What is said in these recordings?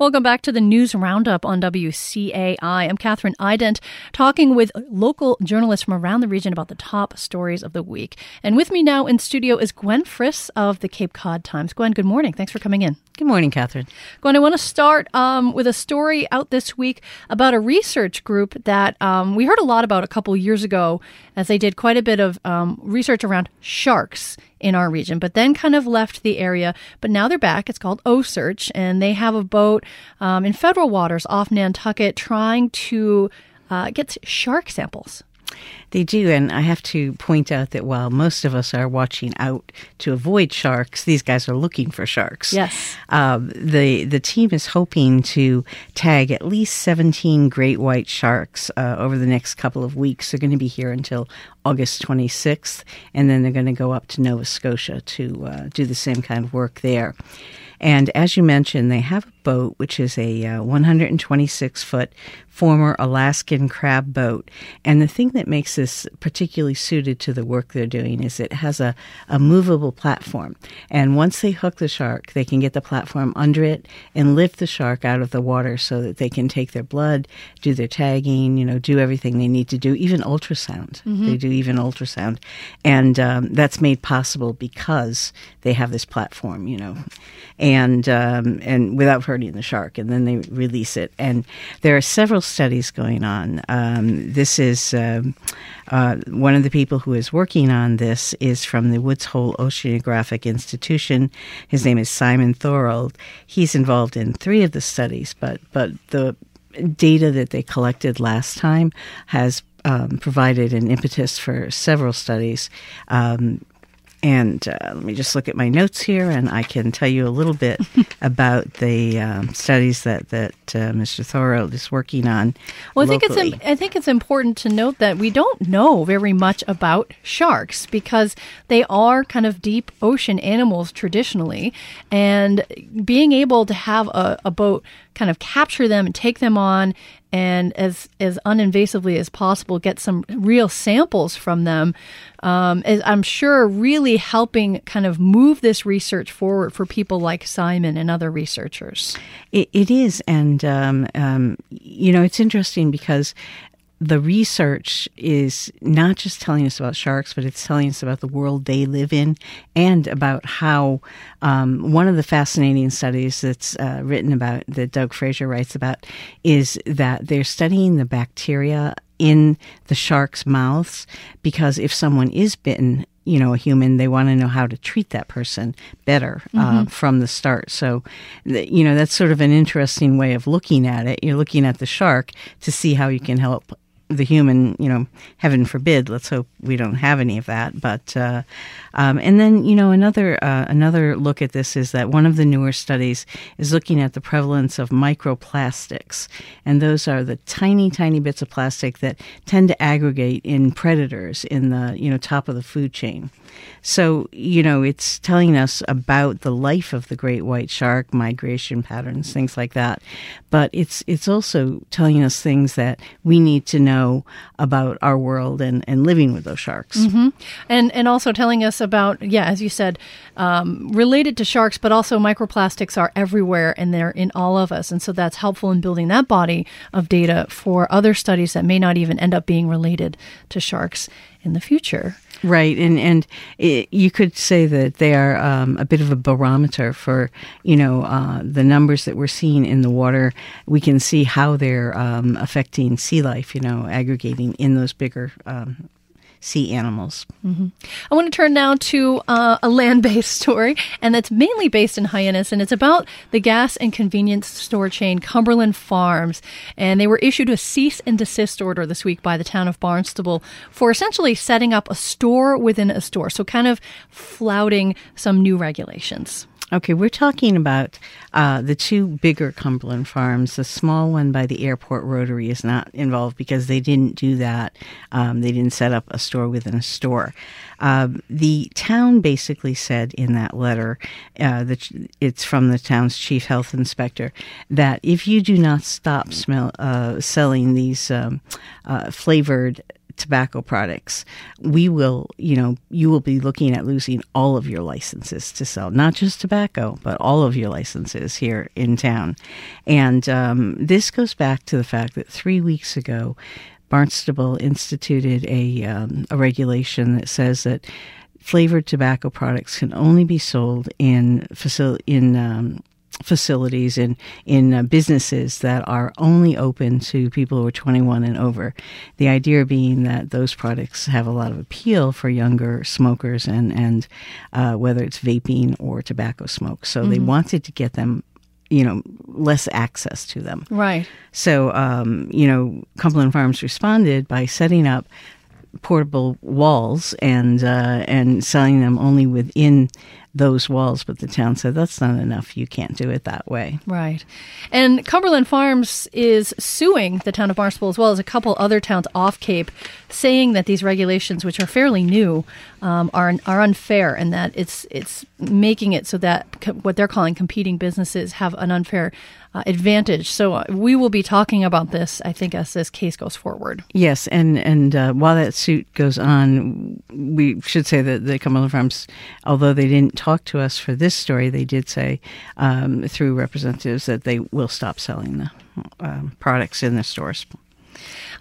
Welcome back to the News Roundup on WCAI. I'm Kathryn Eident, talking with local journalists from around the region about the top stories of the week. And with me now in studio is Gwenn Friss of the Cape Cod Times. Gwenn, good morning. Thanks for coming in. Good morning, Kathryn. Gwenn, I want to start um, with a story out this week about a research group that um, we heard a lot about a couple years ago as they did quite a bit of um, research around sharks in our region, but then kind of left the area. But now they're back. It's called OCEARCH, and they have a boat um, in federal waters off Nantucket trying to uh, get shark samples. They do, and I have to point out that while most of us are watching out to avoid sharks, these guys are looking for sharks. Yes. Um, the the team is hoping to tag at least 17 great white sharks uh, over the next couple of weeks. They're going to be here until August 26th, and then they're going to go up to Nova Scotia to uh, do the same kind of work there. And as you mentioned, they have a boat, which is a uh, 126 foot former Alaskan crab boat. And the thing that makes this particularly suited to the work they're doing is it has a, a movable platform. And once they hook the shark, they can get the platform under it and lift the shark out of the water so that they can take their blood, do their tagging, you know, do everything they need to do, even ultrasound. Mm-hmm. They do even ultrasound. And um, that's made possible because they have this platform, you know, and, um, and without hurting the shark. And then they release it. And there are several studies going on. Um, this is um, uh, one of the people who is working on this is from the Woods Hole Oceanographic Institution. His name is Simon Thorrold. He's involved in three of the studies, but but the data that they collected last time has um, provided an impetus for several studies. Um, and uh, let me just look at my notes here, and I can tell you a little bit about the um, studies that that uh, Mr. Thorrold is working on. Well, I think it's I think it's important to note that we don't know very much about sharks because they are kind of deep ocean animals traditionally, and being able to have a, a boat kind of capture them and take them on and as as uninvasively as possible get some real samples from them um, is i'm sure really helping kind of move this research forward for people like simon and other researchers it, it is and um, um, you know it's interesting because the research is not just telling us about sharks, but it's telling us about the world they live in and about how um, one of the fascinating studies that's uh, written about that Doug Fraser writes about is that they're studying the bacteria in the sharks' mouths because if someone is bitten, you know, a human, they want to know how to treat that person better uh, mm-hmm. from the start. So, you know, that's sort of an interesting way of looking at it. You're looking at the shark to see how you can help the human, you know, heaven forbid. Let's hope we don't have any of that. But uh, um, and then you know another uh, another look at this is that one of the newer studies is looking at the prevalence of microplastics, and those are the tiny tiny bits of plastic that tend to aggregate in predators in the you know top of the food chain. So, you know, it's telling us about the life of the great white shark, migration patterns, things like that. But it's it's also telling us things that we need to know about our world and, and living with those sharks. Mm-hmm. And and also telling us about, yeah, as you said, um, related to sharks, but also microplastics are everywhere and they're in all of us. And so that's helpful in building that body of data for other studies that may not even end up being related to sharks in the future. Right, and and it, you could say that they are um, a bit of a barometer for you know uh, the numbers that we're seeing in the water. We can see how they're um, affecting sea life, you know, aggregating in those bigger um, sea animals. Mm-hmm. I want to turn now to uh, a land based story, and that's mainly based in Hyannis, and it's about the gas and convenience store chain Cumberland Farms. And they were issued a cease and desist order this week by the town of Barnstable for essentially setting up a store within a store, so kind of flouting some new regulations. Okay, we're talking about uh, the two bigger Cumberland farms. The small one by the airport rotary is not involved because they didn't do that. Um, they didn't set up a store within a store. Um, the town basically said in that letter, uh, that it's from the town's chief health inspector, that if you do not stop smell, uh, selling these um, uh, flavored tobacco products, we will, you know, you will be looking at losing all of your licenses to sell, not just tobacco, but all of your licenses here in town. And um, this goes back to the fact that three weeks ago, Barnstable instituted a, um, a regulation that says that flavored tobacco products can only be sold in facil- in um, facilities in in uh, businesses that are only open to people who are 21 and over. The idea being that those products have a lot of appeal for younger smokers and and uh, whether it's vaping or tobacco smoke. So mm-hmm. they wanted to get them you know less access to them right so um, you know cumberland farms responded by setting up portable walls and uh, and selling them only within those walls, but the town said that's not enough. You can't do it that way. Right. And Cumberland Farms is suing the town of Barnstable as well as a couple other towns off Cape, saying that these regulations, which are fairly new, um, are are unfair and that it's it's making it so that co- what they're calling competing businesses have an unfair uh, advantage. So uh, we will be talking about this, I think, as this case goes forward. Yes, and and uh, while that suit goes on, we should say that the Cumberland Farms, although they didn't talk to us for this story, they did say um, through representatives that they will stop selling the um, products in the stores.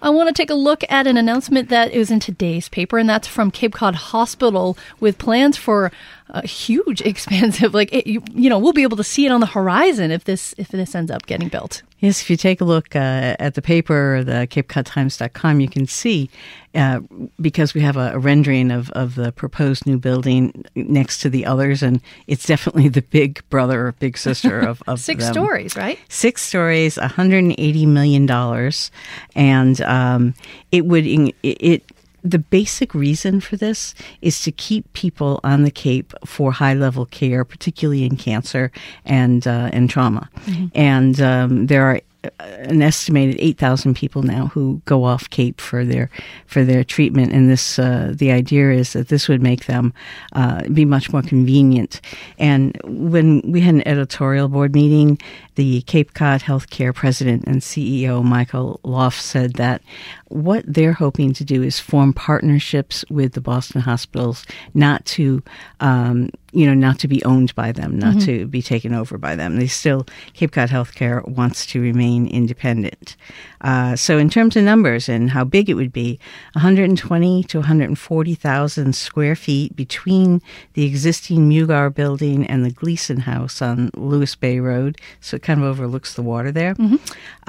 I want to take a look at an announcement that is in today's paper, and that's from Cape Cod Hospital with plans for a huge, expansive, like it, you, you know, we'll be able to see it on the horizon if this if this ends up getting built. Yes, if you take a look uh, at the paper, the CapeCodTimes.com, you can see uh, because we have a, a, rendering of, of the proposed new building next to the others, and it's definitely the big brother or big sister of, of six them. stories, right? Six stories, 180 million dollars, and um, it would it, it the basic reason for this is to keep people on the Cape for high level care, particularly in cancer and uh, and trauma. Mm-hmm. And um, there are an estimated 8,000 people now who go off Cape for their for their treatment, and this uh, the idea is that this would make them uh, be much more convenient. And when we had an editorial board meeting, the Cape Cod Healthcare president and CEO Michael Lauf said that what they're hoping to do is form partnerships with the Boston hospitals, not to um, you know, not to be owned by them, not mm-hmm. to be taken over by them. They still, Cape Cod Healthcare wants to remain independent. Uh, so, in terms of numbers and how big it would be, 120 to 140,000 square feet between the existing Mugar building and the Gleason House on Lewis Bay Road. So, it kind of overlooks the water there. Mm-hmm.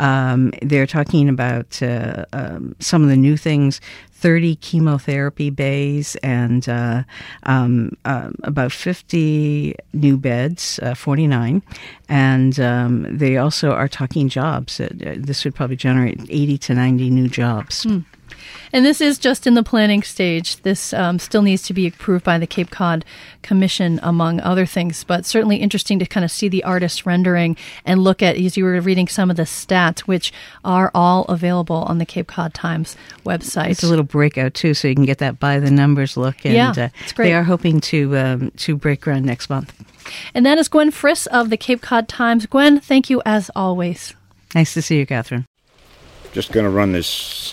Um, they're talking about uh, um, some of the new things 30 chemotherapy bays and uh, um, uh, about 50 new beds, uh, 49. And um, they also are talking jobs. Uh, this would probably generate 80 to 90 new jobs. Mm. And this is just in the planning stage. This um, still needs to be approved by the Cape Cod Commission, among other things. But certainly interesting to kind of see the artist rendering and look at, as you were reading some of the stats, which are all available on the Cape Cod Times website. It's a little breakout too, so you can get that by the numbers look. And yeah, uh, it's great. they are hoping to um, to break ground next month. And that is Gwenn Friss of the Cape Cod Times. Gwenn, thank you as always. Nice to see you, Kathryn. Just going to run this